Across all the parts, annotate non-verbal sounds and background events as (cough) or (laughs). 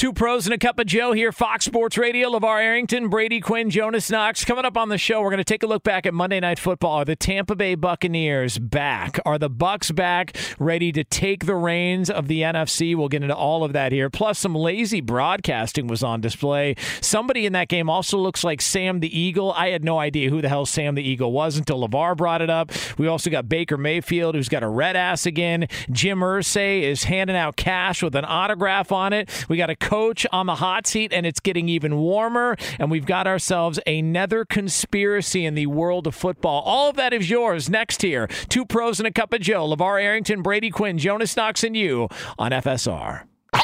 Two pros and a cup of Joe here, Fox Sports Radio. LeVar Arrington, Brady Quinn, Jonas Knox. Coming up on the show, we're going to take a look back at Monday Night Football. Are the Tampa Bay Buccaneers back? Are the Bucs back, ready to take the reins of the NFC? We'll get into all of that here. Plus, some lazy broadcasting was on display. Somebody in that game also looks like Sam the Eagle. I had no idea who the hell Sam the Eagle was until LeVar brought it up. We also got Baker Mayfield, who's got a red ass again. Jim Irsay is handing out cash with an autograph on it. We got a coach on the hot seat, and it's getting even warmer. And we've got ourselves another conspiracy in the world of football. All of that is yours next here. Two pros and a cup of Joe. LeVar Arrington, Brady Quinn, Jonas Knox, and you on FSR. Now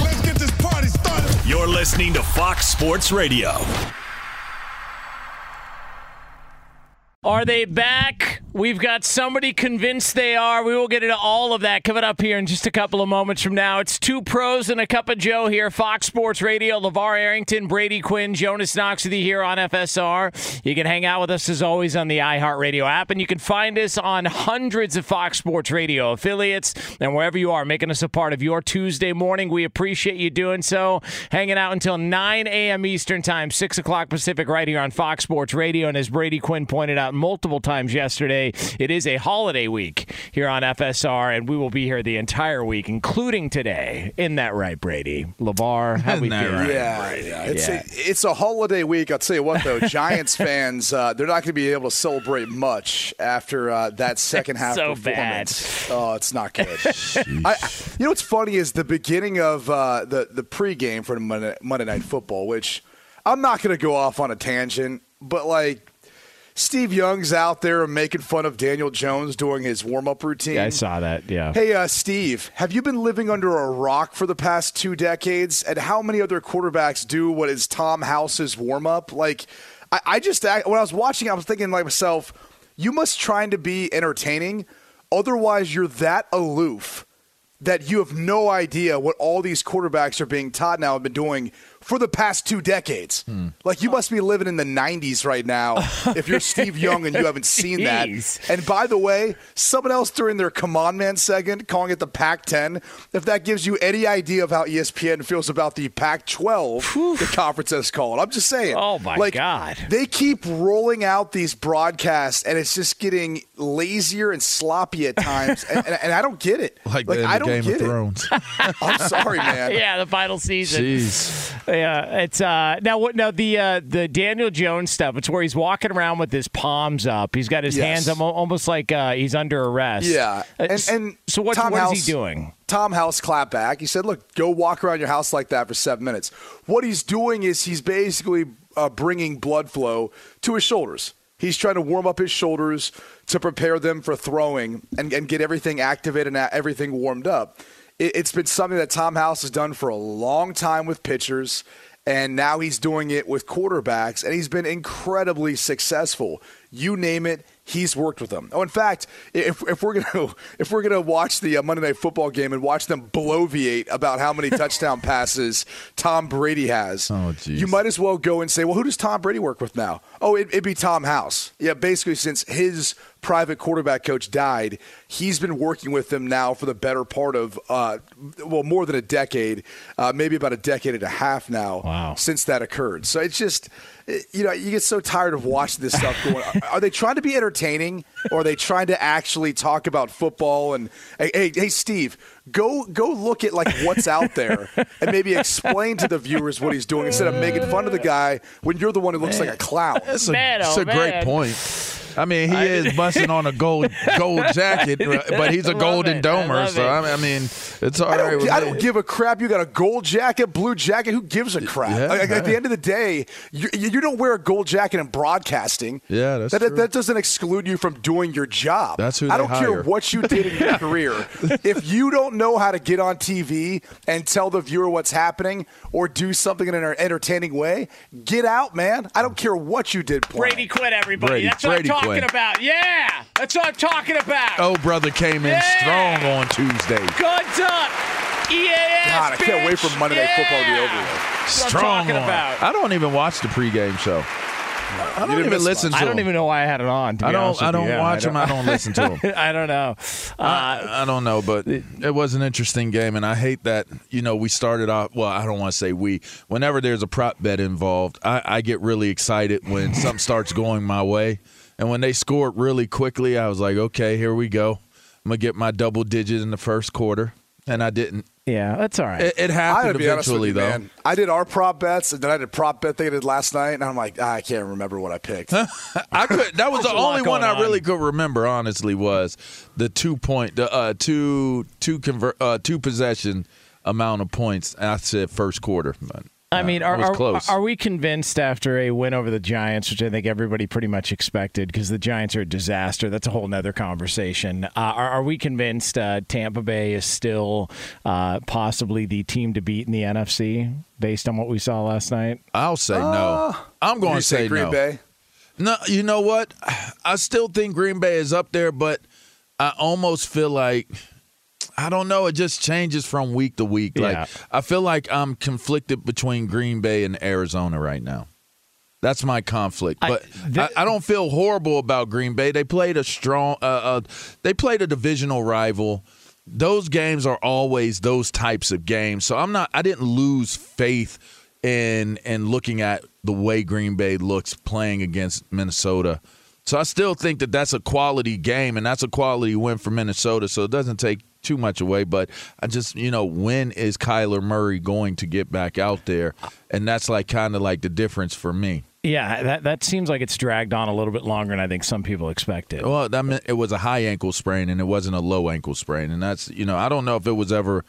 let's get this party started. You're listening to Fox Sports Radio. Are they back? We've got somebody convinced they are. We will get into all of that coming up here in just a couple of moments from now. It's two pros and a cup of Joe here, Fox Sports Radio. LeVar Arrington, Brady Quinn, Jonas Knox with you here on FSR. You can hang out with us as always on the iHeartRadio app, and you can find us on hundreds of Fox Sports Radio affiliates and wherever you are, making us a part of your Tuesday morning. We appreciate you doing so. Hanging out until 9 a.m. Eastern Time, 6 o'clock Pacific, right here on Fox Sports Radio. And as Brady Quinn pointed out multiple times yesterday, it is a holiday week here on FSR, and we will be here the entire week, including today. Isn't that right, Brady? LeVar, how we Isn't that right? Yeah, yeah. It's Yeah. A, it's a holiday week. I'll tell you what, though, (laughs) Giants fans uh, they're not going to be able to celebrate much after uh, that second half so performance. Oh, it's not good. (laughs) I, you know what's funny is the beginning of uh, the the pregame for the Monday, Monday Night Football, which I'm not going to go off on a tangent, but like. Steve Young's out there making fun of Daniel Jones doing his warm up routine. Yeah, I saw that. Yeah. Hey, uh, Steve, have you been living under a rock for the past two decades? And how many other quarterbacks do what is Tom House's warm up? Like, I, I just, when I was watching, I was thinking like myself, you must trying to be entertaining. Otherwise, you're that aloof that you have no idea what all these quarterbacks are being taught now have been doing for the past two decades. Hmm. Like you must be living in the 90s right now if you're (laughs) Steve Young and you haven't seen that. And by the way, someone else during their C'mon Man segment calling it the Pac 10, if that gives you any idea of how ESPN feels about the Pac 12, the conference has called. I'm just saying. Oh, my like, God. They keep rolling out these broadcasts and it's just getting lazier and sloppy at times. and, and, and I don't get it. (laughs) Like, the, I don't Game get of it. Thrones. I'm sorry, (laughs) man. yeah, the final season. Jeez. Yeah, it's uh now what now the uh the Daniel Jones stuff. It's where he's walking around with his palms up. He's got his Yes. hands almo- almost like uh, he's under arrest. Yeah, Uh, and, and so what, what is House, he doing? Tom House clapped back. He said, "Look, go walk around your house like that for seven minutes." What he's doing is he's basically uh, bringing blood flow to his shoulders. He's trying to warm up his shoulders to prepare them for throwing and, and get everything activated and everything warmed up. It, it's been something that Tom House has done for a long time with pitchers. And now he's doing it with quarterbacks, and he's been incredibly successful. You name it, he's worked with them. Oh, in fact, if, if we're gonna (laughs) if we're gonna watch the uh, Monday Night Football game and watch them bloviate about how many touchdown (laughs) passes Tom Brady has, Oh, you might as well go and say, well, who does Tom Brady work with now? Oh, it, it'd be Tom House. Yeah, basically, since his private quarterback coach died, he's been working with them now for the better part of, uh, well, more than a decade, uh, maybe about a decade and a half now Wow. since that occurred. So it's just, you know, you get so tired of watching this stuff going on. (laughs) Are they trying to be entertaining or are they trying to actually talk about football? And hey, hey, hey Steve, go go look at like what's out there and maybe explain to the viewers what he's doing instead of making fun of the guy when you're the one who looks like a clown. That's a, Man, that's oh, a great point. I mean, he is busting on a gold gold (laughs) jacket, but he's a golden it. Domer. love So it. I mean, it's all I right don't, with I me. don't give a crap. You got a gold jacket, blue jacket. Who gives a crap? Yeah, Like, at the end of the day, you, you don't wear a gold jacket in broadcasting. Yeah, that's that, true. that doesn't exclude you from doing your job. That's who I don't care what you did in your (laughs) career. If you don't know how to get on TV and tell the viewer what's happening or do something in an entertaining way, get out, man. I don't care what you did. Playing. Brady quit, everybody. Brady- That's what Brady I'm talking quit. about. Yeah, that's what I'm talking about. Oh, brother came in Yeah. strong on Tuesday. Guns up. EAS. God, I can't wait for. Monday Night Football to be over with. I'm Strong talking on. about. I don't even watch the pregame show. I don't even listen much. to I don't them. even know why I had it on. To I don't. honest I don't Yeah, watch them. I don't listen to them. (laughs) I don't know. Uh, I, I don't know, but it was an interesting game, and I hate that. You know, we started off. Well, I don't want to say we. Whenever there's a prop bet involved, I, I get really excited when something starts going my way, and when they scored really quickly, I was like, okay, here we go. I'm gonna get my double digit in the first quarter, and I didn't. yeah, that's all right. It, it happened gotta be honest with eventually, you, though. man. I did our prop bets, and then I did prop bet thing I did last night, and I'm like, ah, I can't remember what I picked. (laughs) I could. That was the There's a lot only one going I really on. could remember. Honestly, was the two point, the uh, two two convert, uh, two possession amount of points. I said first quarter. But, I uh, mean, are, are, close. are we convinced after a win over the Giants, which I think everybody pretty much expected, because the Giants are a disaster? That's a whole nother conversation. Uh, are, are we convinced uh, Tampa Bay is still uh, possibly the team to beat in the NFC based on what we saw last night? I'll say no. I'm going Uh, You to say, Green no. Bay? No, you know what? I still think Green Bay is up there, but I almost feel like I don't know. It just changes from week to week. Yeah. Like I feel like I'm conflicted between Green Bay and Arizona right now. That's my conflict, I- but th- I, I don't feel horrible about Green Bay. They played a strong, uh, uh, they played a divisional rival. Those games are always those types of games. So I'm not. I didn't lose faith in in looking at the way Green Bay looks playing against Minnesota. So I still think that that's a quality game and that's a quality win for Minnesota. So it doesn't take too much away. But I just, you know, when is Kyler Murray going to get back out there? And that's like kind of like the difference for me. Yeah, that that seems like it's dragged on a little bit longer than I think some people expected. Well, that meant it was a high ankle sprain and it wasn't a low ankle sprain, and that's you know I don't know if it was ever,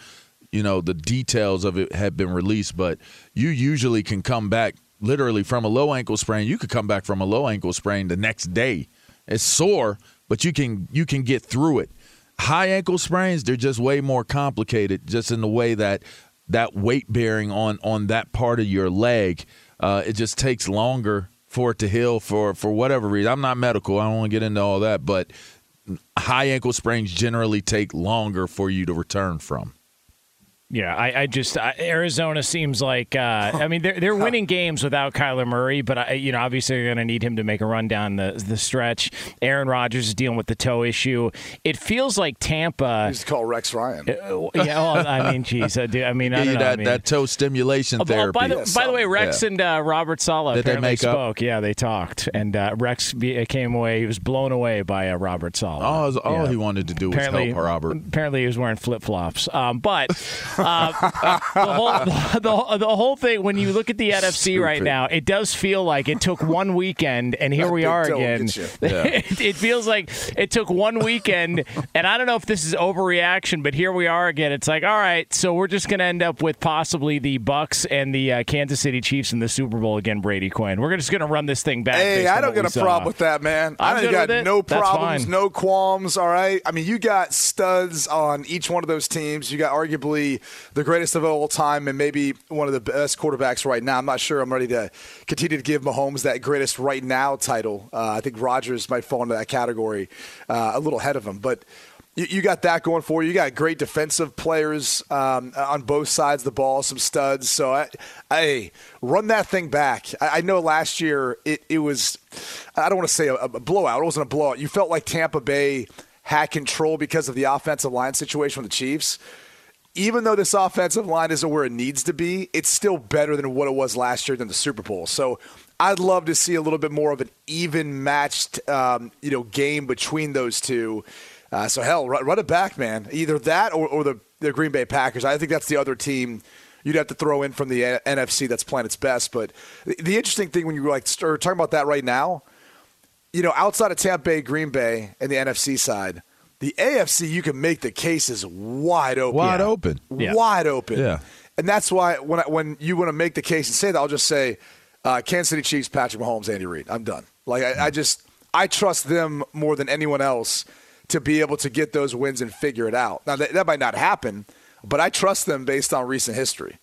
you know, the details of it had been released, but you usually can come back literally from a low ankle sprain. You could come back from a low ankle sprain the next day. It's sore, but you can you can get through it. High ankle sprains, they're just way more complicated, just in the way that that weight bearing on on that part of your leg, uh, it just takes longer for it to heal for for whatever reason. I'm not medical. I don't want to get into all that, but high ankle sprains generally take longer for you to return from. Yeah, I, I just I, Arizona seems like uh, I mean they're they're (laughs) winning games without Kyler Murray, but I, you know obviously they're going to need him to make a run down the the stretch. Aaron Rodgers is dealing with the toe issue. It feels like Tampa. Used to call Rex Ryan. Uh, yeah, well, I mean, geez, I, do, I mean, I Give don't you know. I that, mean- that toe stimulation Oh, by- therapy. by, the, by the way, Rex Yeah. and uh, Robert Saleh Did they apparently make up? spoke. Yeah, they talked, and uh, Rex be, came away. He was blown away by uh, Robert Saleh. all, all Yeah. he wanted to do was help Robert. Apparently, he was wearing flip flops. Um, but (laughs) Uh, the whole (laughs) (laughs) the, the whole thing when you look at the NFC right now, it does feel like it took one weekend, and here (laughs) we are again. it, it feels like it took one weekend, and I don't know if this is overreaction, but here we are again. It's like, all right, so we're just going to end up with possibly the Bucs and the uh, Kansas City Chiefs in the Super Bowl again. Brady Quinn, we're just going to run this thing back. Hey, I don't get a saw. problem with that, man. I'm I good got no problems, no qualms. All right. I mean, you got studs on each one of those teams. You got arguably the greatest of all time, and maybe one of the best quarterbacks right now. I'm not sure. I'm ready to continue to give Mahomes that greatest right now title. Uh, I think Rodgers might fall into that category uh, a little ahead of him, but. You, got that going for you. You got great defensive players um, on both sides of the ball, some studs. So, I, I run that thing back. I, I know last year it, it was, I don't want to say a, a blowout. It wasn't a blowout. You felt like Tampa Bay had control because of the offensive line situation with the Chiefs. Even though this offensive line isn't where it needs to be, it's still better than what it was last year than the Super Bowl. So I'd love to see a little bit more of an even matched, um, you know, game between those two. Uh, so hell, run, run it back, man. Either that or, or the, the Green Bay Packers. I think that's the other team you'd have to throw in from the uh, NFC that's playing its best. But the, the interesting thing when you like start talking about that right now, you know, outside of Tampa Bay, Green Bay, and the NFC side, the AFC you can make the cases wide open, Wide open. Yeah. wide open. Yeah. and that's why when I, when you want to make the case and say that, I'll just say uh, Kansas City Chiefs, Patrick Mahomes, Andy Reid. I'm done. Like I, I just I trust them more than anyone else to be able to get those wins and figure it out. Now that, that might not happen, but I trust them based on recent history.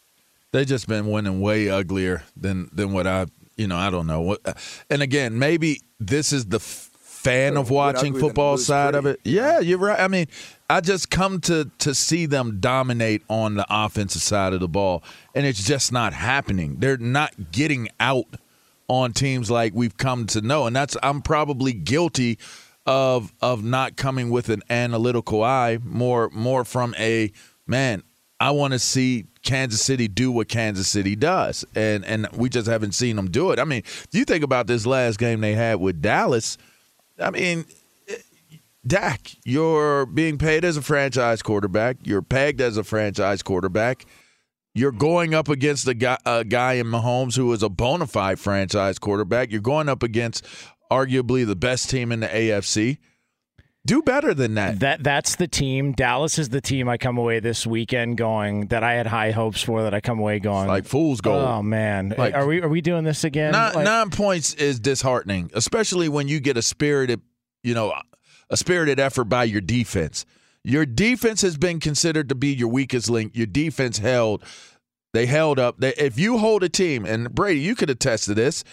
They just been winning way uglier than than what I you know I don't know what. And again, maybe this is the f- fan of watching football side of it. Yeah, you're right. I mean, I just come to to see them dominate on the offensive side of the ball, and it's just not happening. They're not getting out on teams like we've come to know, and that's I'm probably guilty of of not coming with an analytical eye, more more from a man. I want to see Kansas City do what Kansas City does, and and we just haven't seen them do it. I mean, you think about this last game they had with Dallas, I mean, Dak, you're being paid as a franchise quarterback. You're pegged as a franchise quarterback. You're going up against a guy, a guy in Mahomes who is a bona fide franchise quarterback. You're going up against arguably the best team in the AFC. Do better than that. That that's the team. Dallas is the team I come away this weekend going that I had high hopes for. That I come away going like fool's gold. Oh man, Like- are we are we doing this again? Nine, Like- nine points is disheartening, especially when you get a spirited, you know, a spirited effort by your defense. Your defense has been considered to be your weakest link. Your defense held, they held up. They, if you hold a team, and Brady, you could attest to this,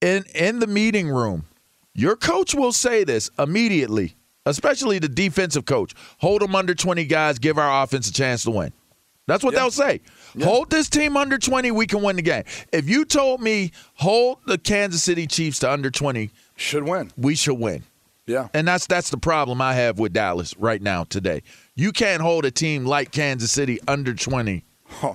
in in the meeting room, your coach will say this immediately, especially the defensive coach. Hold them under twenty guys. Give our offense a chance to win. That's what they'll say. Hold this team under 20, we can win the game. If you told me hold the Kansas City Chiefs to under 20, Should win. we should win. Yeah. And that's that's the problem I have with Dallas right now today. You can't hold a team like Kansas City under 20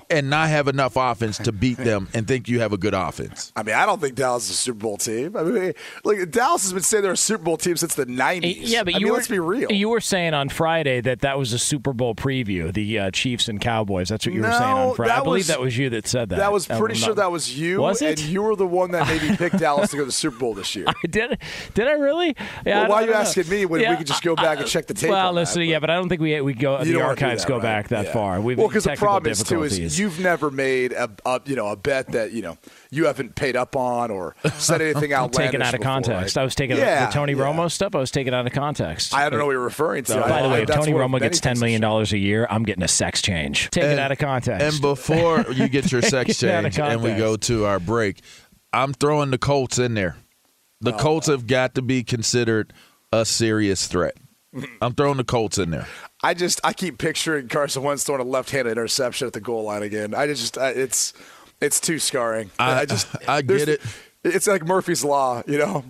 and not have enough offense to beat them and think you have a good offense. I mean, I don't think Dallas is a Super Bowl team. I mean, like Dallas has been saying they're a Super Bowl team since the '90s. Yeah, but I you mean, were, let's be real. You were saying on Friday that that was a Super Bowl preview, the uh, Chiefs and Cowboys. That's what you were saying on Friday. I believe was- that was you that said that. That was pretty sure that was you. Was it? And you were the one that maybe picked (laughs) Dallas to go to the Super Bowl this year. (laughs) did did I really? Yeah, Well, I why are you know. asking me when we could just go back and check the tape Well, on that, listen, yeah, but I don't think we we go the don't wanna do archives that, go right? back that Yeah. far. We've well, because the technical problem is too difficulties. is you've never made a, a you know a bet that you know you haven't paid up on or said (laughs) anything I'm outlandish. taken out of before, context. right? I was taking yeah, the Tony yeah. Romo stuff. I was taken out of context. I don't know what you're referring to. By the I- way, if Tony Romo gets ten things million are. dollars a year, I'm getting a sex change. Take it out of context. And before (laughs) you get your sex Take it out of change and we go to our break, I'm throwing the Colts in there. The oh, Colts have got to be considered a serious threat. (laughs) I'm throwing the Colts in there. I just I keep picturing Carson Wentz throwing a left-handed interception at the goal line again. I just I, it's it's too scarring. I- just (laughs) I get it. It's like Murphy's law, you know.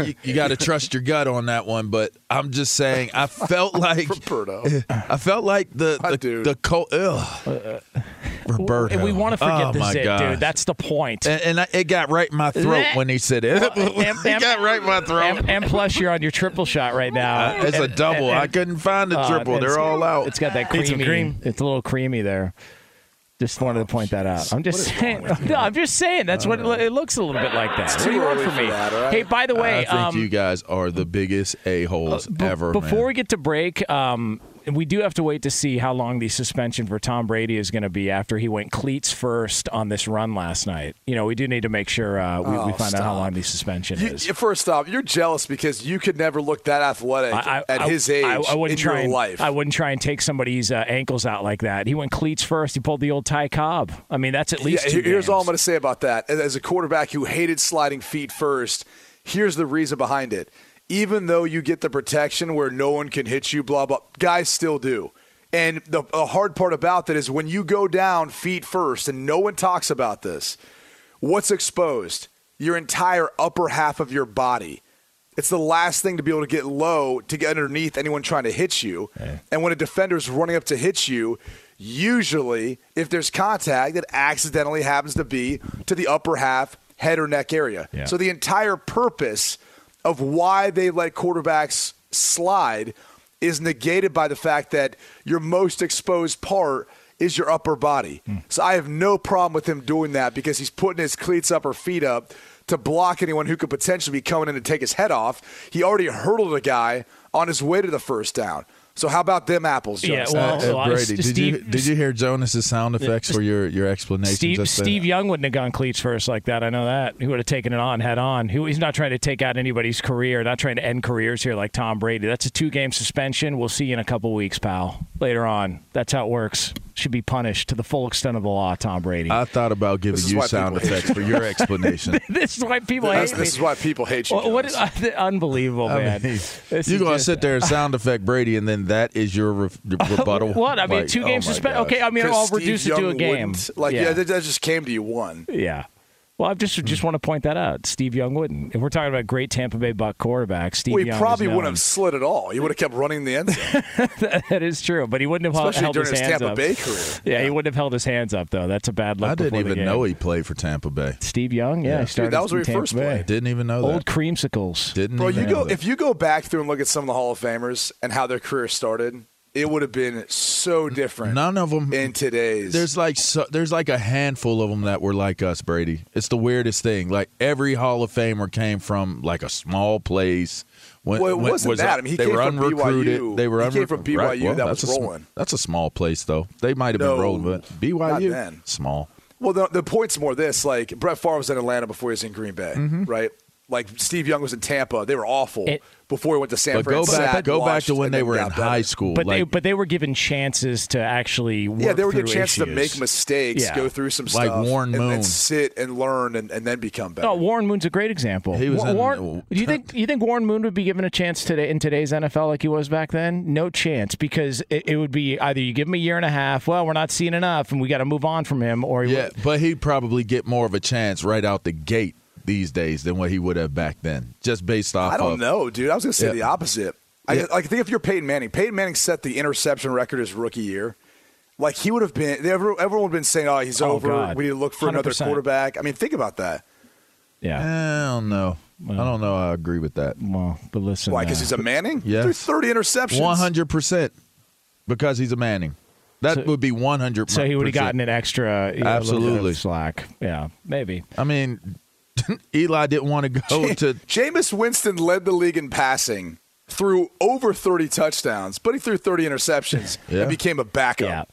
you, you got to (laughs) trust your gut on that one. But I'm just saying, I felt (laughs) like Roberto. (laughs) I felt like the My the, dude. the Col- ugh. Roberto. And we want to forget oh, the my zit, gosh. dude. That's the point. and, and I, it got right in my throat when he said it. and- it got right in my throat. and, and plus, you're on your triple shot right now. it's a double. and- I couldn't find the uh, triple. it's- They're all out. It's got that Need some creamy. cream? It's a little creamy there. Just wanted to point that out. I'm just saying. wrong with (laughs) you? No, I'm just saying. That's what it, it looks a little bit like that. It's What do you too want from for me? that, all right? Hey, by the way, I think um, you guys are the biggest a holes be- ever. before man. we get to break, um, we do have to wait to see how long the suspension for Tom Brady is going to be after he went cleats first on this run last night. You know, we do need to make sure uh, we, we Oh, find out how long the suspension You, is. first off, you're jealous because you could never look that athletic I- I- at I- his age I, I wouldn't in try your and, life. I wouldn't try and take somebody's uh, ankles out like that. He went cleats first. He pulled the old Ty Cobb. I mean, that's at least Yeah, here's all I'm going to say about that. As a quarterback who hated sliding feet first, here's the reason behind it. Even though you get the protection where no one can hit you, blah, blah, guys still do. And the, the hard part about that is when you go down feet first, and no one talks about this, what's exposed? Your entire upper half of your body. It's the last thing to be able to get low to get underneath anyone trying to hit you. And when a defender's running up to hit you, usually if there's contact, it accidentally happens to be to the upper half, head or neck area. Yeah. So the entire purpose of why they let quarterbacks slide is negated by the fact that your most exposed part is your upper body. Hmm. So I have no problem with him doing that because he's putting his cleats up or feet up to block anyone who could potentially be coming in to take his head off. He already hurdled a guy on his way to the first down. So how about them apples, Yeah, well, Uh, so Brady, did you did you hear Jonas's sound effects for your your explanation? Steve? Steve Young wouldn't have gone cleats first like that. I know that. He would have taken it on head on. He, he's not trying to take out anybody's career, not trying to end careers here like Tom Brady. That's a two game suspension. We'll see you in a couple weeks, pal. Later on. That's how it works. Should be punished to the full extent of the law, Tom Brady. I thought about giving you sound effects for your explanation. (laughs) this is why people That's- hate this me. is why people hate you. What, what Jonas. is, uh, unbelievable, I man. mean, you're going to sit there and sound (laughs) effect Brady, and then that is your re- (laughs) rebuttal. What? I mean, Like, two oh games my suspension. gosh. Okay, I mean, I'll Steve reduce it to a game. wouldn't- Like, yeah, that, that just came to you one. Yeah. Well, I just just hmm. want to point that out. Steve Young wouldn't. If we're talking about great Tampa Bay Buck quarterback, Steve Well, he Young probably wouldn't have slid at all. He would have kept running the end zone, (laughs) that is true, but he wouldn't have especially held during his his hands Tampa up. Bay career. Yeah, he wouldn't have held his hands up though. That's a bad look. I didn't even know he played for Tampa Bay. Steve Young. Yeah, he started that was in where he first Bay. played. Didn't even know that. Old creamsicles. Didn't Bro, even you go that. if you go back through and look at some of the Hall of Famers and how their career started, it would have been so different. None of them in today's. There's like so, there's like a handful of them that were like us, Brady. It's the weirdest thing. Like every Hall of Famer came from like a small place. When, Well, it when- wasn't was that. I mean, he they came were from unrecruited. BYU. They were He came unre- from BYU right, well, that that's was a rolling. that's a small place, though. They might have No, been rolling, but BYU not then. small. well, the, the point's more this: like Brett Favre was in Atlanta before he was in Green Bay, Mm-hmm. right? Like Steve Young was in Tampa. They were awful It- before he went to San But go Francisco. back, go back to when they were in high school. But they but they were given chances to actually work Yeah, they were through given chances to make mistakes, Yeah. go through some Like stuff, Warren and Moon. then sit and learn, and, and then become better. No, Warren Moon's a great example. He was Wa- in- do you think you think Warren Moon would be given a chance today in today's NFL like he was back then? No chance because it, it would be either you give him a year and a half. Well, we're not seeing enough, and we got to move on from him, or he yeah, would- but he'd probably get more of a chance right out the gate these days than what he would have back then, just based off. I don't of, know, dude. I was going to say Yeah. the opposite. I Yeah. like think if you're Peyton Manning, Peyton Manning set the interception record his rookie year. Like he would have been. Everyone, everyone would have been saying, "Oh, he's Oh, over. God. We need to look for another 100%. quarterback." I mean, think about that. yeah. I don't know. I don't know. I agree with that. Well, but listen, Why? Because uh, he's a Manning. Yeah, Threw thirty interceptions. One hundred percent, because he's a Manning. That So- would be one hundred. so he would have gotten an extra you know, a little bit of Absolutely. slack. Yeah, maybe. I mean, (laughs) Eli didn't want to go to. Jameis Winston led the league in passing, threw over thirty touchdowns, but he threw thirty interceptions Yeah. and became a backup. Yeah.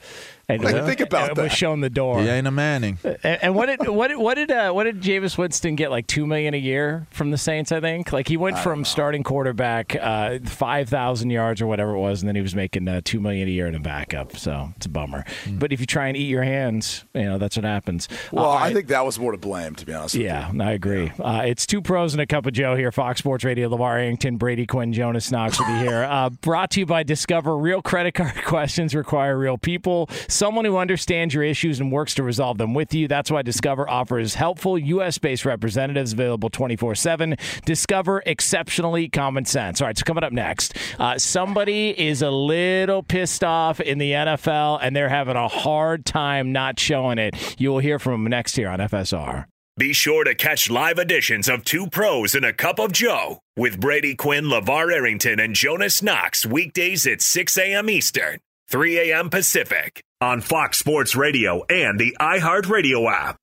And, Like, think about and that. Was shown the door. He ain't a Manning. And, and what did what did what did uh, what did Jameis Winston get like two million a year from the Saints? I think like he went from starting quarterback uh, five thousand yards or whatever it was, and then he was making uh, two million a year in a backup. So it's a bummer. But if you try and eat your hands, you know that's what happens. Well, Uh, all I think that was more to blame, to be honest. with Yeah, you. I agree. Uh, it's two pros and a cup of Joe here. Fox Sports Radio, LeVar Arrington, Brady Quinn, Jonas Knox will be here. (laughs) Uh, brought to you by Discover. Real credit card (laughs) questions require real people. Someone who understands your issues and works to resolve them with you. That's why Discover offers helpful U.S. based representatives available 24 7. Discover exceptionally common sense. All right, so coming up next, uh, somebody is a little pissed off in the NFL and they're having a hard time not showing it. You will hear from them next here on FSR. Be sure to catch live editions of Two Pros and a Cup of Joe with Brady Quinn, LeVar Arrington, and Jonas Knox weekdays at 6 a.m. Eastern, 3 a.m. Pacific on Fox Sports Radio and the iHeartRadio app.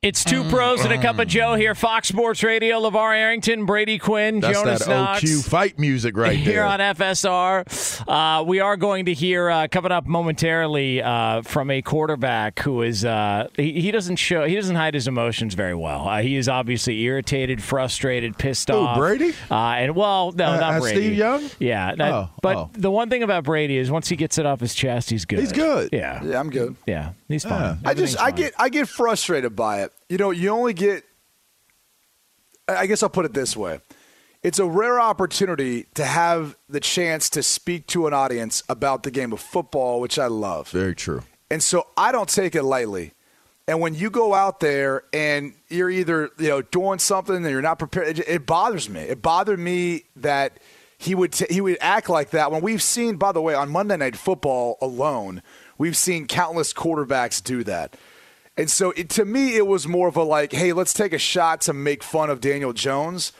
It's two pros and a cup of Joe here. Fox Sports Radio. LeVar Arrington, Brady Quinn, That's Jonas that Knox. OQ fight music right (laughs) here there. on FSR. Uh, we are going to hear uh, coming up momentarily uh, from a quarterback who is uh, he, he doesn't show he doesn't hide his emotions very well. Uh, he is obviously irritated, frustrated, pissed Who, off. Brady? Uh, and well, no, Uh, not Brady. Steve Young? Yeah, that- Oh, but oh. the one thing about Brady is once he gets it off his chest, he's good. He's good. Yeah, Yeah, I'm good. yeah, he's fine. I just Everything's I fine. get I get frustrated by it. You know, you only get I guess I'll put it this way. It's a rare opportunity to have the chance to speak to an audience about the game of football, which I love. Very true. And so I don't take it lightly. And when you go out there and you're either you know doing something and you're not prepared, it, it bothers me. It bothered me that he would t- he would act like that when we've seen, by the way, on Monday Night Football alone, we've seen countless quarterbacks do that. And so it, to me, it was more of a like, hey, let's take a shot to make fun of Daniel Jones,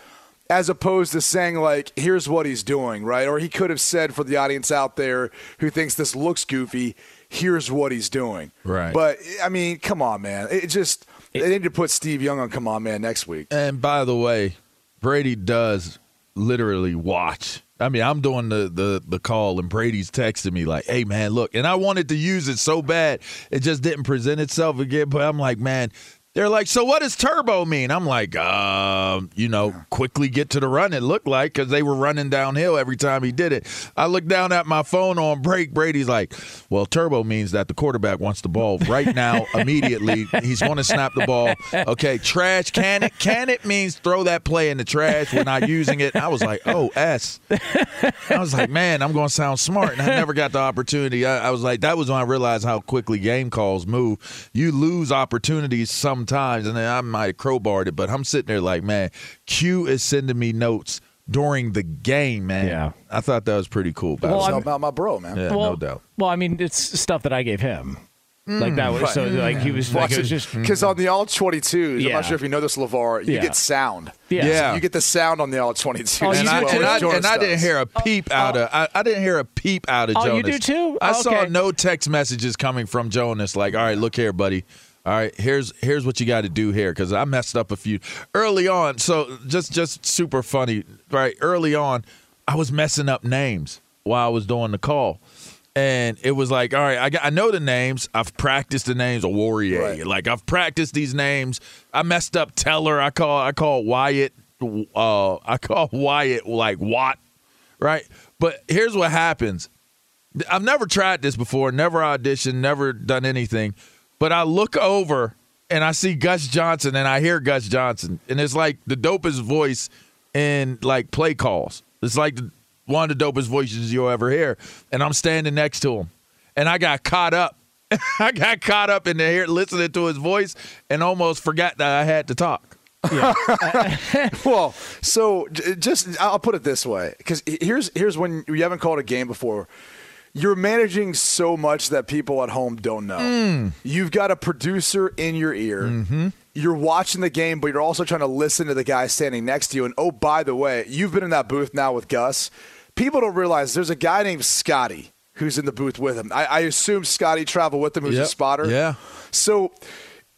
as opposed to saying like, here's what he's doing, right? Or he could have said for the audience out there who thinks this looks goofy, here's what he's doing. Right. But I mean, come on, man. It just they need to put Steve Young on Come On Man next week. And by the way, Brady does literally watch. I mean, I'm doing the, the the call and Brady's texting me like, "Hey man, look." And I wanted to use it so bad, it just didn't present itself again. But I'm like, man, they're like, "So what does turbo mean?" I'm like, um, you know, quickly get to the run. It looked like because they were running downhill every time he did it. I looked down at my phone on break. Brady's like, "Well, turbo means that the quarterback wants the ball right now, (laughs) immediately. He's going to snap the ball. Okay, trash. Can it? Can it means throw that play in the trash. We're not using it." I was like, "Oh, s." I was like, "Man, I'm going to sound smart," and I never got the opportunity. I, I was like, that was when I realized how quickly game calls move. You lose opportunities sometimes, and then I might have crowbarred it, but I'm sitting there like, man, Q is sending me notes during the game, man. Yeah. I thought that was pretty cool. Well, It's I'm- about my bro, man. yeah, well, no doubt. Well, I mean, it's stuff that I gave him. like mm, that was so like he was like it was just because on mm-hmm. the all 22s, I'm not sure if you know this, Levar, you Yeah. get sound. Yeah. Yeah. You get the sound on the all 22s. Oh, you and I, and, I, and I didn't hear a oh, peep oh. out of I, I didn't hear a peep out of Oh, Jonas. you do too? I Oh, saw no text messages coming from Jonas. Like, all right, look here, buddy. All right, here's here's what you got to do here because I messed up a few early on. So just just super funny, right? Early on, I was messing up names while I was doing the call. And it was like, all right, I, got, I know the names. I've practiced the names of Warrior. Right. Like I've practiced these names. I messed up Teller. I call I call Wyatt. Uh, I call (laughs) Wyatt like Watt, right? But here's what happens. I've never tried this before, never auditioned, never done anything. But I look over and I see Gus Johnson and I hear Gus Johnson. And it's like the dopest voice in like play calls. It's like the, one of the dopest voices you'll ever hear. And I'm standing next to him. And I got caught up. (laughs) I got caught up in the here listening to his voice and almost forgot that I had to talk. Yeah. (laughs) well, so just I'll put it this way because here's here's when you haven't called a game before. You're managing so much that people at home don't know. Mm. You've got a producer in your ear. Mm-hmm. You're watching the game, but you're also trying to listen to the guy standing next to you. And oh, by the way, you've been in that booth now with Gus. People don't realize there's a guy named Scotty who's in the booth with him. I, I assume Scotty traveled with him, who's a spotter. Yeah. So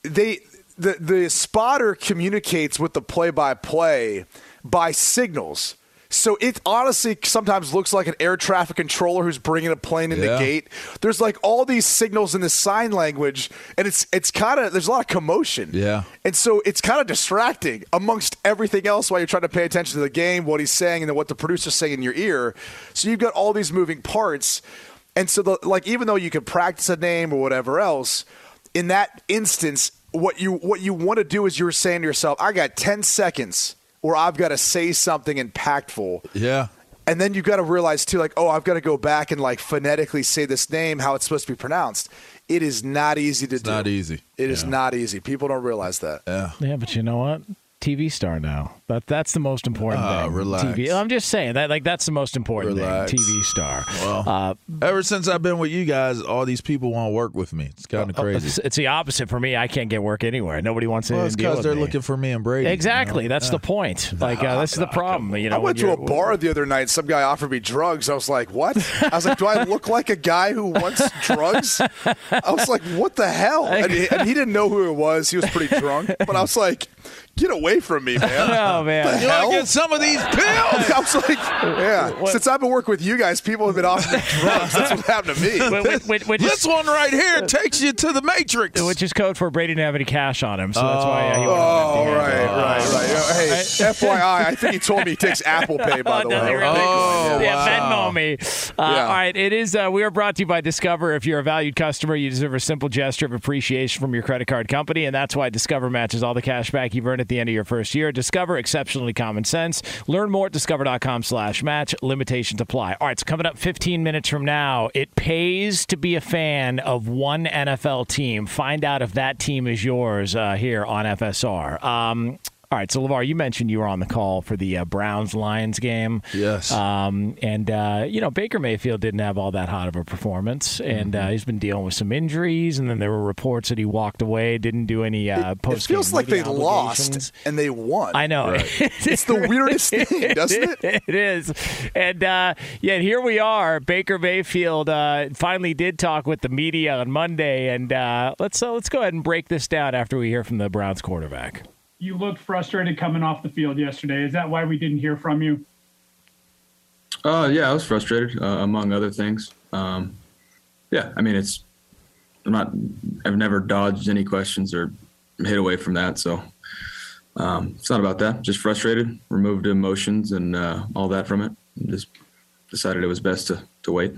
they the the spotter communicates with the play by play by signals. So it honestly sometimes looks like an air traffic controller who's bringing a plane in Yeah. the gate. There's like all these signals in the sign language, and it's it's kind of there's a lot of commotion. Yeah. and so it's kind of distracting amongst everything else while you're trying to pay attention to the game, what he's saying, and then what the producer's saying in your ear. So you've got all these moving parts, and so the like even though you can practice a name or whatever else, in that instance, what you what you want to do is you're saying to yourself, I got 10 seconds where I've got to say something impactful. Yeah. And then you've got to realize too, like, oh, I've got to go back and like phonetically say this name, how it's supposed to be pronounced. It is not easy to do. not easy. It is Yeah. not easy. People don't realize that. Yeah. Yeah, but you know what? TV star now. That that's the most important Ah, thing. relax. TV. I'm just saying that like that's the most important Relax. thing. TV star. Well, Uh, Ever since I've been with you guys, all these people want to work with me. It's kind of it's, crazy. it's the opposite for me. I can't get work anywhere. Nobody wants to Well, it's because they're me. looking for me and Brady. you Exactly. know? That's the point. Like uh, this is the problem. You know, I went to a bar the other night. Some guy offered me drugs. I was like, "What?" I was like, "Do I (laughs) look like a guy who wants drugs?" I was like, "What the hell?" And he, and he didn't know who it was. He was pretty drunk. But I was like, "Get away from me, man!" (laughs) Oh man. The You want to get some of these pills? (laughs) I was like, "Yeah." Since I've been working with you guys, people have been offering me drugs. That's what (laughs) happened to me. Which, this is, one right here takes you to the Matrix. which is code for Brady didn't have any cash on him, so that's why uh, he went Oh, on that right, deal. right, right. Hey, FYI, I think he told me he takes Apple Pay, by the way. really? Oh, yeah, wow. Venmo me. Uh, Yeah. All right, it is. Uh, we are brought to you by Discover. If you're a valued customer, you deserve a simple gesture of appreciation from your credit card company, and that's why Discover matches all the cash back like you've earned at the end of your first year. Discover exceptionally common sense. Learn more at discover.com slash match. Limitations apply. All right, so coming up 15 minutes from now, it pays to be a fan of one NFL team. Find out if that team is yours uh, here on FSR. Um, all right, so LeVar, you mentioned you were on the call for the uh, Browns Lions game. Yes. Um, and, uh, you know, Baker Mayfield didn't have all that hot of a performance, and uh, he's been dealing with some injuries, and then there were reports that he walked away, didn't do any uh, It feels like they lost and they won. I know. (laughs) it's the weirdest thing, (laughs) doesn't it? it is. And uh, yet here we are. Baker Mayfield uh, finally did talk with the media on Monday, and uh, let's uh, let's go ahead and break this down after we hear from the Browns quarterback. You looked frustrated coming off the field yesterday. Is that why we didn't hear from you? Uh, yeah, I was frustrated, uh, among other things. Um, yeah, I mean, it's I'm not. I've never dodged any questions or hid away from that. So um, it's not about that. Just frustrated, removed emotions and uh, all that from it. Just decided it was best to to wait.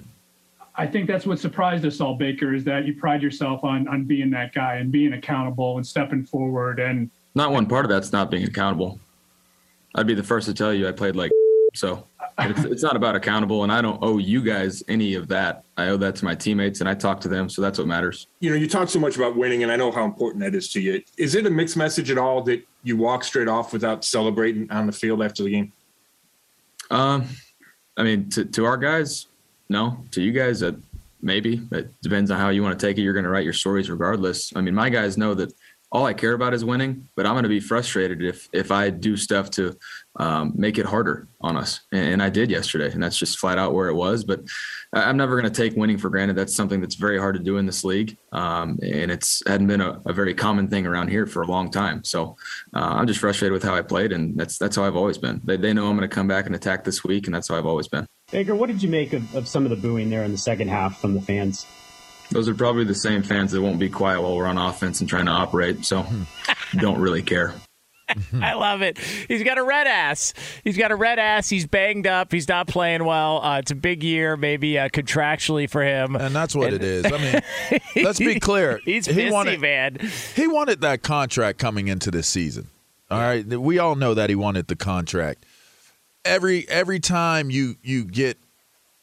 I think that's what surprised us all, Baker, is that you pride yourself on on being that guy and being accountable and stepping forward. And Not one part of that's not being accountable. I'd be the first to tell you I played like so. It's, it's not about accountable, and I don't owe you guys any of that. I owe that to my teammates, and I talk to them, so that's what matters. you know, you talk so much about winning, and I know how important that is to you. Is it a mixed message at all that you walk straight off without celebrating on the field after the game? Um, I mean, to, to our guys, no. To you guys, uh, maybe. It depends on how you want to take it. You're going to write your stories regardless. I mean, my guys know that all I care about is winning, but I'm going to be frustrated if if I do stuff to um, make it harder on us. And, and I did yesterday, and that's just flat out where it was. But I'm never going to take winning for granted. That's something that's very hard to do in this league, um, and it's hadn't been a, a very common thing around here for a long time. So uh, I'm just frustrated with how I played, and that's that's how I've always been. They, they know I'm going to come back and attack this week, and that's how I've always been. Baker, what did you make of, of some of the booing there in the second half from the fans? Those are probably the same fans that won't be quiet while we're on offense and trying to operate. So (laughs) don't really care. I love it. He's got a red ass. He's got a red ass. He's banged up. He's not playing well. Uh, it's a big year, maybe uh, contractually for him. And that's what it is. I mean, (laughs) let's be clear. (laughs) He's he pissy, wanted, man. He wanted that contract coming into this season. All right, we all know that he wanted the contract. Every every time you you get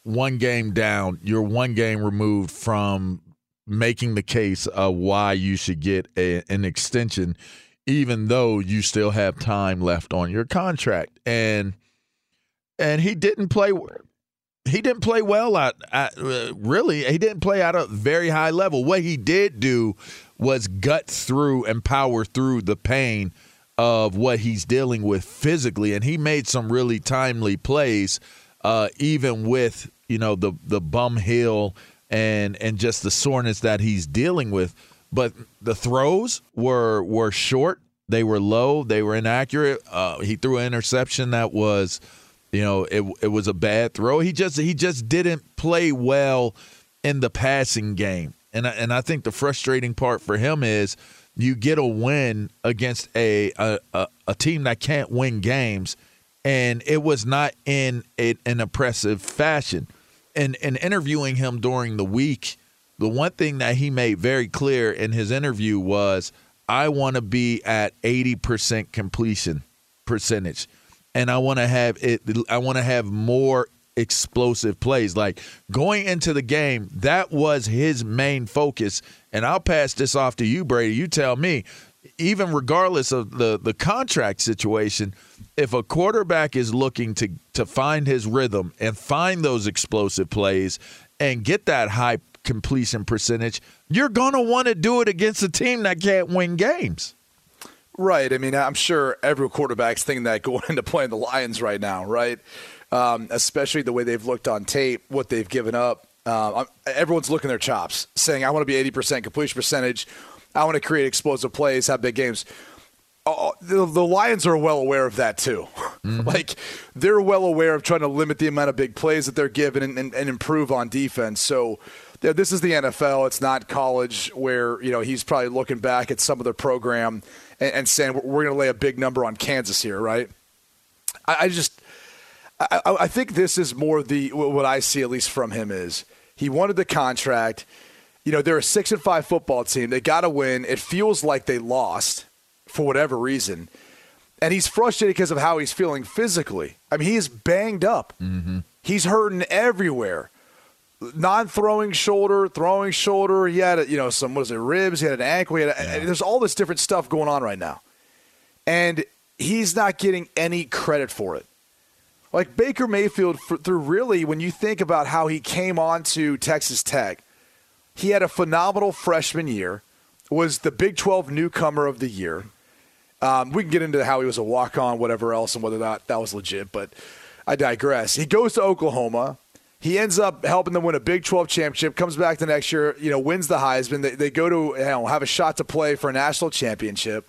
one game down, you're one game removed from making the case of why you should get a, an extension, even though you still have time left on your contract. And and he didn't play he didn't play well at, at uh, really he didn't play at a very high level what he did do was gut through and power through the pain of what he's dealing with physically and he made some really timely plays uh, even with you know the the bum heel and and just the soreness that he's dealing with but the throws were were short they were low they were inaccurate uh, he threw an interception that was you know, it it was a bad throw. He just he just didn't play well in the passing game. And I, and I think the frustrating part for him is you get a win against a a, a, a team that can't win games and it was not in an impressive fashion. And and interviewing him during the week, the one thing that he made very clear in his interview was I want to be at 80% completion percentage and I want to have it. I want to have more explosive plays. Like going into the game, that was his main focus. And I'll pass this off to you, Brady. You tell me, even regardless of the the contract situation, if a quarterback is looking to to find his rhythm and find those explosive plays and get that high completion percentage, you're going to want to do it against a team that can't win games. Right. I mean, I'm sure every quarterback's thinking that going (laughs) into playing the Lions right now, right? Um, especially the way they've looked on tape, what they've given up. Um, everyone's looking their chops, saying, I want to be 80% completion percentage. I want to create explosive plays, have big games. Oh, the, the Lions are well aware of that too. Mm-hmm. (laughs) like they're well aware of trying to limit the amount of big plays that they're given and, and, and improve on defense. So yeah, this is the NFL. It's not college where you know he's probably looking back at some of the program and, and saying we're, we're going to lay a big number on Kansas here, right? I, I just I, I think this is more the what I see at least from him is he wanted the contract. You know, they're a six and five football team. They got to win. It feels like they lost for whatever reason. And he's frustrated because of how he's feeling physically. I mean, he is banged up. Mm-hmm. He's hurting everywhere. Non-throwing shoulder, throwing shoulder. He had, you know, some what is it, ribs. He had an ankle. He had a, There's all this different stuff going on right now, and he's not getting any credit for it. Like Baker Mayfield, for, through really, when you think about how he came on to Texas Tech, he had a phenomenal freshman year, was the Big 12 newcomer of the year. Um, we can get into how he was a walk on, whatever else, and whether that, that was legit, but I digress. He goes to Oklahoma. He ends up helping them win a Big 12 championship, comes back the next year, you know, wins the Heisman. They, they go to you know, have a shot to play for a national championship.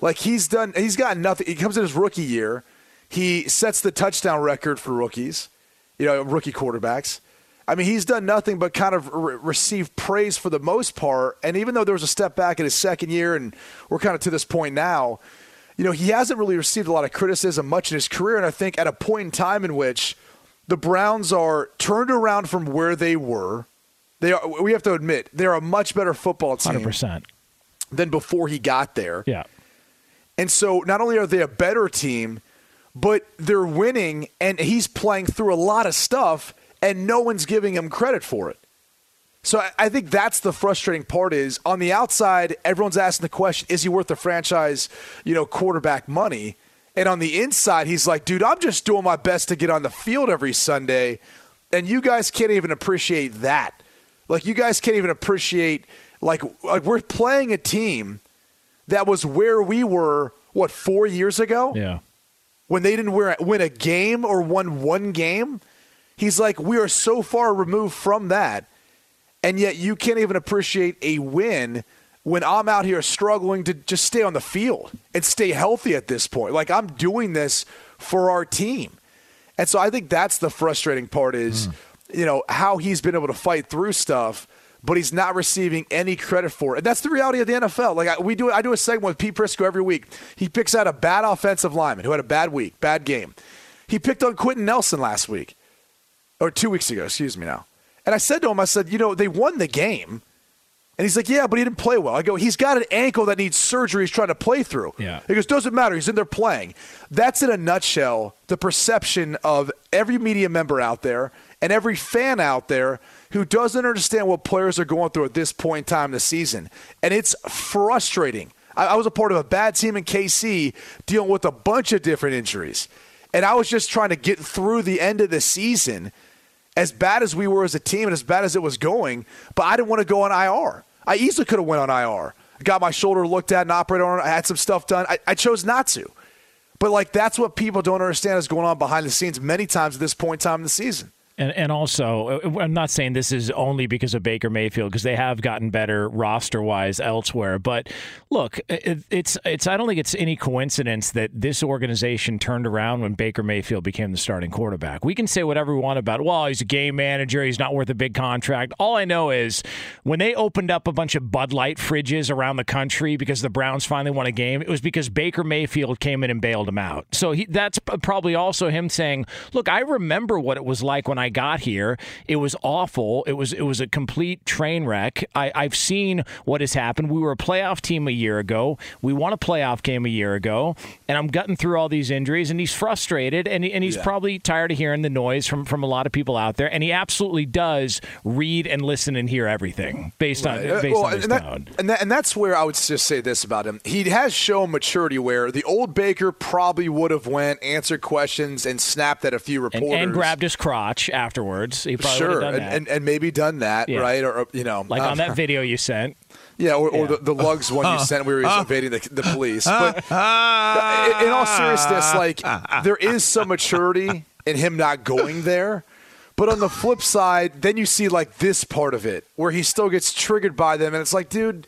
Like he's done, he's got nothing. He comes in his rookie year. He sets the touchdown record for rookies, you know, rookie quarterbacks. I mean, he's done nothing but kind of re- receive praise for the most part. And even though there was a step back in his second year, and we're kind of to this point now, you know, he hasn't really received a lot of criticism much in his career. And I think at a point in time in which the Browns are turned around from where they were, they are. We have to admit they're a much better football team 100%. than before he got there. Yeah. And so not only are they a better team, but they're winning, and he's playing through a lot of stuff, and no one's giving him credit for it. So I- I think that's the frustrating part. Is on the outside, everyone's asking the question: Is he worth the franchise, you know, quarterback money? And on the inside, he's like, dude, I'm just doing my best to get on the field every Sunday, and you guys can't even appreciate that. Like you guys can't even appreciate like like we're playing a team that was where we were what four years ago Yeah. when they didn't win a game or won one game. He's like, we are so far removed from that, and yet you can't even appreciate a win when I'm out here struggling to just stay on the field and stay healthy at this point. Like I'm doing this for our team, and so I think that's the frustrating part is, hmm. you know, how he's been able to fight through stuff. But he's not receiving any credit for it. And that's the reality of the NFL. Like I, we do, I do a segment with Pete Prisco every week. He picks out a bad offensive lineman who had a bad week, bad game. He picked on Quenton Nelson last week or two weeks ago, excuse me now. And I said to him, I said, you know, they won the game. And he's like, yeah, but he didn't play well. I go, he's got an ankle that needs surgery he's trying to play through. Yeah. He goes, doesn't matter. He's in there playing. That's in a nutshell the perception of every media member out there and every fan out there who doesn't understand what players are going through at this point in time in the season. And it's frustrating. I, I was a part of a bad team in KC dealing with a bunch of different injuries. And I was just trying to get through the end of the season as bad as we were as a team and as bad as it was going, but I didn't want to go on IR. I easily could have went on IR. Got my shoulder looked at and operated on. I had some stuff done. I, I chose not to. But like that's what people don't understand is going on behind the scenes many times at this point in time in the season. And, and also, uh, I'm not saying this is only because of Baker Mayfield because they have gotten better roster wise elsewhere. But look, it, it's it's I don't think it's any coincidence that this organization turned around when Baker Mayfield became the starting quarterback. We can say whatever we want about, well, he's a game manager, he's not worth a big contract. All I know is when they opened up a bunch of Bud Light fridges around the country because the Browns finally won a game, it was because Baker Mayfield came in and bailed him out. So he, that's probably also him saying, look, I remember what it was like when I got here. It was awful. It was it was a complete train wreck. I, I've seen what has happened. We were a playoff team a year ago. We won a playoff game a year ago, and I'm gutting through all these injuries. And he's frustrated, and and he's Yeah. probably tired of hearing the noise from from a lot of people out there. And he absolutely does read and listen and hear everything based on Uh, based well, on his and, that- and, that- and that's where I would just say this about him. He has shown maturity where the old Baker probably would have went, answered questions, and snapped at a few And, reporters. and grabbed his crotch afterwards. He probably sure, done and, that. and, and maybe done that, Yeah. right? Or, or, you know, like uh, on that (laughs) video you sent. Yeah, or, or the, the lugs one you (laughs) sent where he was evading the, the police. But in, in all seriousness, like there is some maturity in him not going there. But on the flip side, then you see like this part of it where he still gets triggered by them, and it's like, dude,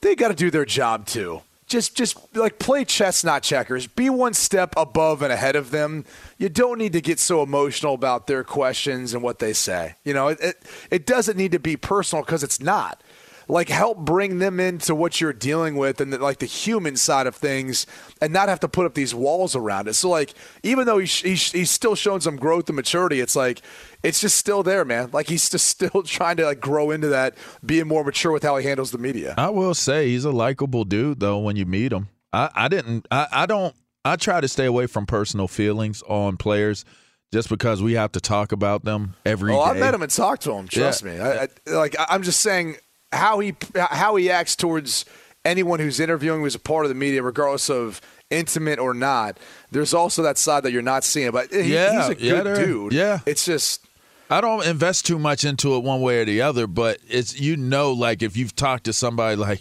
they got to do their job too. Just, just like play chess, not checkers. Be one step above and ahead of them. You don't need to get so emotional about their questions and what they say. You know, it it, it doesn't need to be personal because it's not like help bring them into what you're dealing with and the, like the human side of things and not have to put up these walls around it so like even though he's, he's, he's still showing some growth and maturity it's like it's just still there man like he's just (laughs) still trying to like grow into that being more mature with how he handles the media I will say he's a likable dude though when you meet him. I, I didn't. I, I don't. I try to stay away from personal feelings on players, just because we have to talk about them every oh, day. I met him and talked to him. Trust Yeah. me. I, I, like I'm just saying how he how he acts towards anyone who's interviewing who's a part of the media, regardless of intimate or not. There's also that side that you're not seeing, but he, Yeah, he's a good there- dude. yeah. it's just I don't invest too much into it one way or the other, but it's you know, like if you've talked to somebody (laughs) like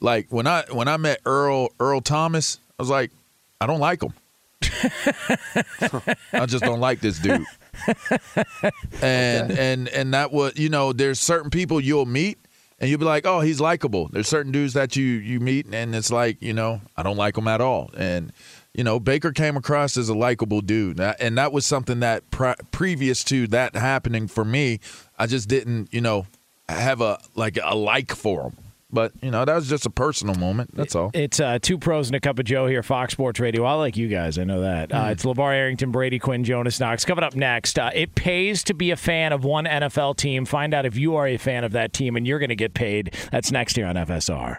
like when I when I met Earl Earl Thomas, I was like, I don't like him. (laughs) I just don't like this dude. And and and that was you know, there's certain people you'll meet and you'll be like, oh, he's likable. There's certain dudes that you you meet and it's like, you know, I don't like him at all. And you know, Baker came across as a likable dude, and that was something that pre- previous to that happening for me, I just didn't, you know, have a like a like for him. But you know, that was just a personal moment. That's all. It's uh, two pros and a cup of Joe here, Fox Sports Radio. I like you guys. I know that. Uh, it's LeVar Arrington, Brady Quinn, Jonas Knox. Coming up next, uh, it pays to be a fan of one NFL team. Find out if you are a fan of that team, and you're going to get paid. That's next here on FSR.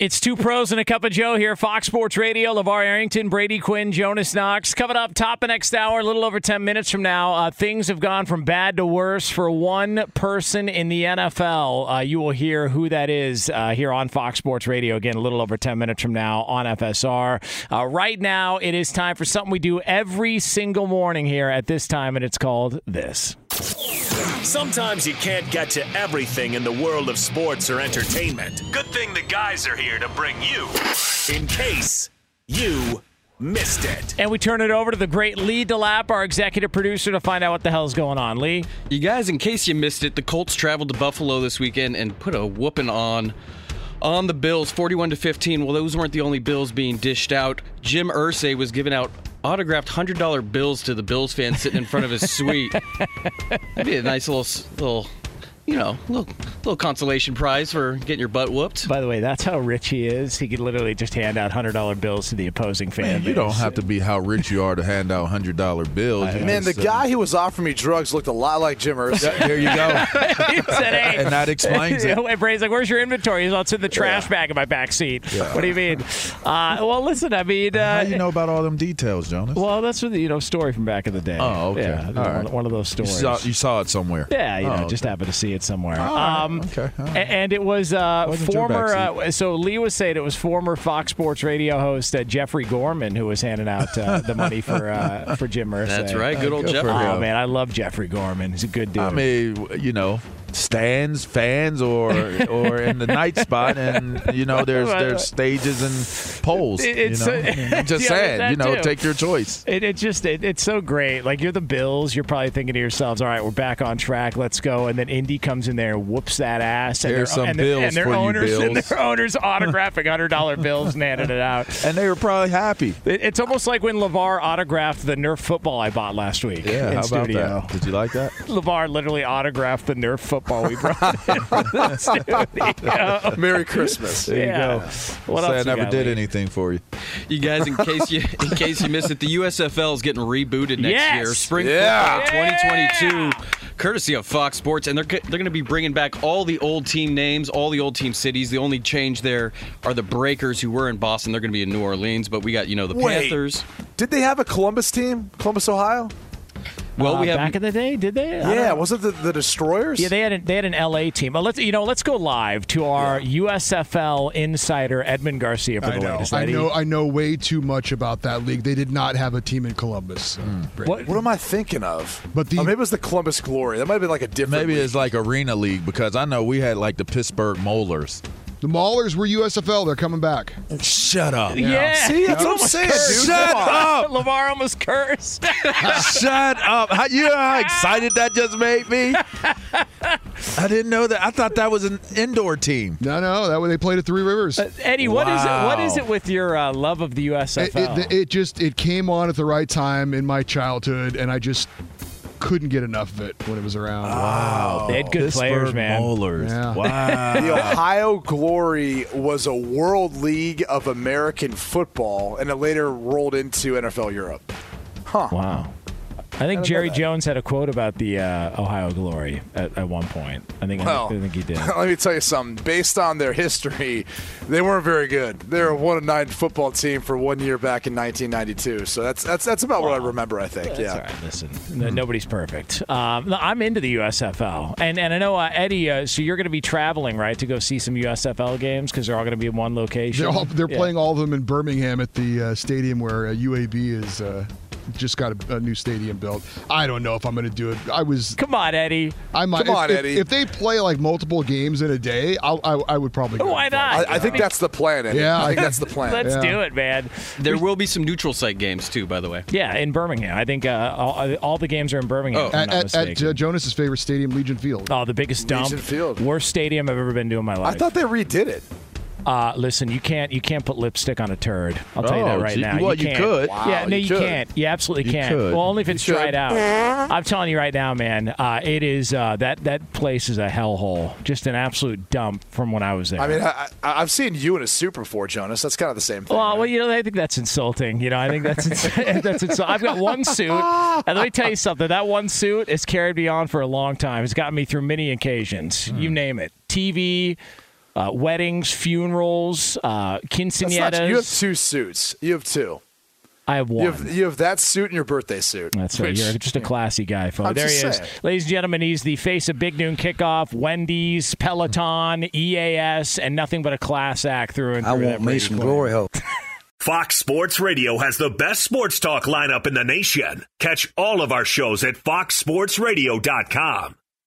It's two pros and a cup of Joe here. Fox Sports Radio. LeVar Arrington, Brady Quinn, Jonas Knox. Coming up top of next hour, a little over 10 minutes from now. Uh, things have gone from bad to worse for one person in the NFL. Uh, you will hear who that is uh, here on Fox Sports Radio. Again, a little over 10 minutes from now on FSR. Uh, right now, it is time for something we do every single morning here at this time, and it's called this. Sometimes you can't get to everything in the world of sports or entertainment. Good thing the guys are here to bring you in case you missed it. And we turn it over to the great Lee DeLapp, our executive producer, to find out what the hell's going on. Lee? You guys, in case you missed it, the Colts traveled to Buffalo this weekend and put a whooping on on the Bills, 41 to 15. Well, those weren't the only bills being dished out. Jim Irsay was giving out autographed hundred dollar bills to the Bills fans sitting in front of his suite. (laughs) That'd be a nice little little. You know, little little consolation prize for getting your butt whooped. By the way, that's how rich he is. He could literally just hand out hundred dollar bills to the opposing fan. Man, you don't have to be how rich you are to hand out hundred dollar bills. You Man, the just, uh, guy who was offering me drugs looked a lot like Jim Irsay. There you go. (laughs) he said, hey. And that explains it. (laughs) And Brady's like, where's your inventory? He's all, it's in the trash bag in my back seat. Yeah. What do you mean? Uh, well, listen, I mean, uh, How do you know about all them details, Jonas? well, that's the you know story from back in the day. Oh, okay. Yeah, one, right. one of those you stories. saw, you saw it somewhere. Yeah, you know, Oh, just okay. happened to see it somewhere. All right, Um, okay, all right. And it was uh, former. Uh, so Lee was saying it was former Fox Sports Radio host uh, Jeffrey Gorman who was handing out uh, the money for uh, for Jim Irsay. That's right, good old Good for Jeffrey. Oh man, I love Jeffrey Gorman. He's a good dude. I mean, you know, stands, fans, or or in the night (laughs) spot, and you know, there's there's stages and poles. It's, you know, (laughs) I'm just (laughs) yeah, saying, you know, too. take your choice. It, it just it, it's so great. Like you're the Bills, you're probably thinking to yourselves, "All right, we're back on track. Let's go." And then Indy comes in there, whoops that ass, and Here's their, some and, their- bills and their for you, owners and Bills. their owners autographing hundred dollar bills and handing it out. And they were probably happy. It, it's almost like when Levar autographed the Nerf football I bought last week Yeah, in how about studio. that? Did you like that? Levar literally autographed the Nerf football we brought in from the (laughs) studio. Merry Christmas. There Yeah. you go. What Say else I never did Lee? anything for you. You guys, in case you in case you missed it, the USFL is getting rebooted next Yes! year. Spring Yeah. football 2022, courtesy of Fox Sports, and they're they're going to be bringing back all the old team names, all the old team cities. The only change there are the Breakers, who were in Boston. They're going to be in New Orleans, but we got you know the Wait. Panthers. Did they have a Columbus team? Columbus, Ohio? Well, Uh, we have back in the day, did they? Yeah, was it the, the Destroyers? Yeah, they had an, they had an LA team. But let's you know, let's go live to our USFL insider Edmund Garcia for I the know. latest. I Eddie? know. I know way too much about that league. They did not have a team in Columbus. Brady. What? What am I thinking of? But the- oh, maybe it was the Columbus Glory. That might have been like a different. Maybe league. it's like arena league because I know we had like the Pittsburgh Maulers. The Maulers were USFL. They're coming back. Shut up. Yeah. See, that's what I'm saying, cursed. Shut up. (laughs) Lamar almost cursed. (laughs) Shut up. How, you know how excited that just made me? I didn't know that. I thought that was an indoor team. No, no, that way they played at Three Rivers. Uh, Eddie, what is it? What Wow. is it with your uh, love of the It, USFL? it, it just it came on at the right time in my childhood, and I just couldn't get enough of it when it was around. Wow. They had good players, man. Maulers. Yeah. Wow. The Ohio Glory was a World League of American Football, and it later rolled into NFL Europe. Huh. Wow. I think know Jerry. Jones had a quote about the uh, Ohio Glory at, at one point. I think Well, I think he did. (laughs) Let me tell you something. Based on their history, they weren't very good. They were a one and nine football team for one year back in 1992. So that's that's that's about what I remember. I think. That's yeah. all right. Listen, n- nobody's perfect. Um, I'm into the USFL, and and I know uh, Eddie. Uh, so you're going to be traveling, right, to go see some USFL games because they're all going to be in one location. They're all they're Yeah. playing all of them in Birmingham at the uh, stadium where uh, UAB is. Uh, just got a, a new stadium built. I don't know if I'm going to do it. I was. Come on, Eddie. I might. Come if- on, if, Eddie. If they play like multiple games in a day, I'll, I I would probably. Go. Why not? I, I think that's the plan. Eddie. Yeah. I think that's the (laughs) plan. Let's Yeah. do it, man. There will be some neutral site games too, by the way. Yeah, in Birmingham. I think uh, all, all the games are in Birmingham. Oh. if I'm At, not at, at uh, Jonas's favorite stadium, Legion Field. Oh, the biggest dump, Legion Field. worst stadium I've ever been to in my life. I thought they redid it. Uh, listen, you can't you can't put lipstick on a turd. I'll tell you that Oh, right gee, now. well, you can't. could. yeah, Wow, no, you you, can't. You absolutely can't. could. Well, only if it's dried out. I'm telling you right now, man. Uh, it is uh, that that place is a hellhole. Just an absolute dump from when I was there. I mean, I, I, I've seen you in a suit before, Jonas. That's kind of the same thing. Well, right? well, you know, I think that's insulting. You know, I think that's ins- (laughs) that's insulting. I've got one suit, and let me tell you something. That one suit has carried me on for a long time. It's gotten me through many occasions. You name it: TV, uh, weddings, funerals, uh, quinceañeras. not, you have two suits. You have two. I have one. You have you have that suit and your birthday suit. That's right. which- You're just a classy guy, folks. I'm There he is. saying. Ladies and gentlemen, he's the face of Big Noon Kickoff, Wendy's, Peloton, EAS, and nothing but a class act through and through. I want me Brady some glory hole. (laughs) Fox Sports Radio has the best sports talk lineup in the nation. Catch all of our shows at foxsportsradio.com.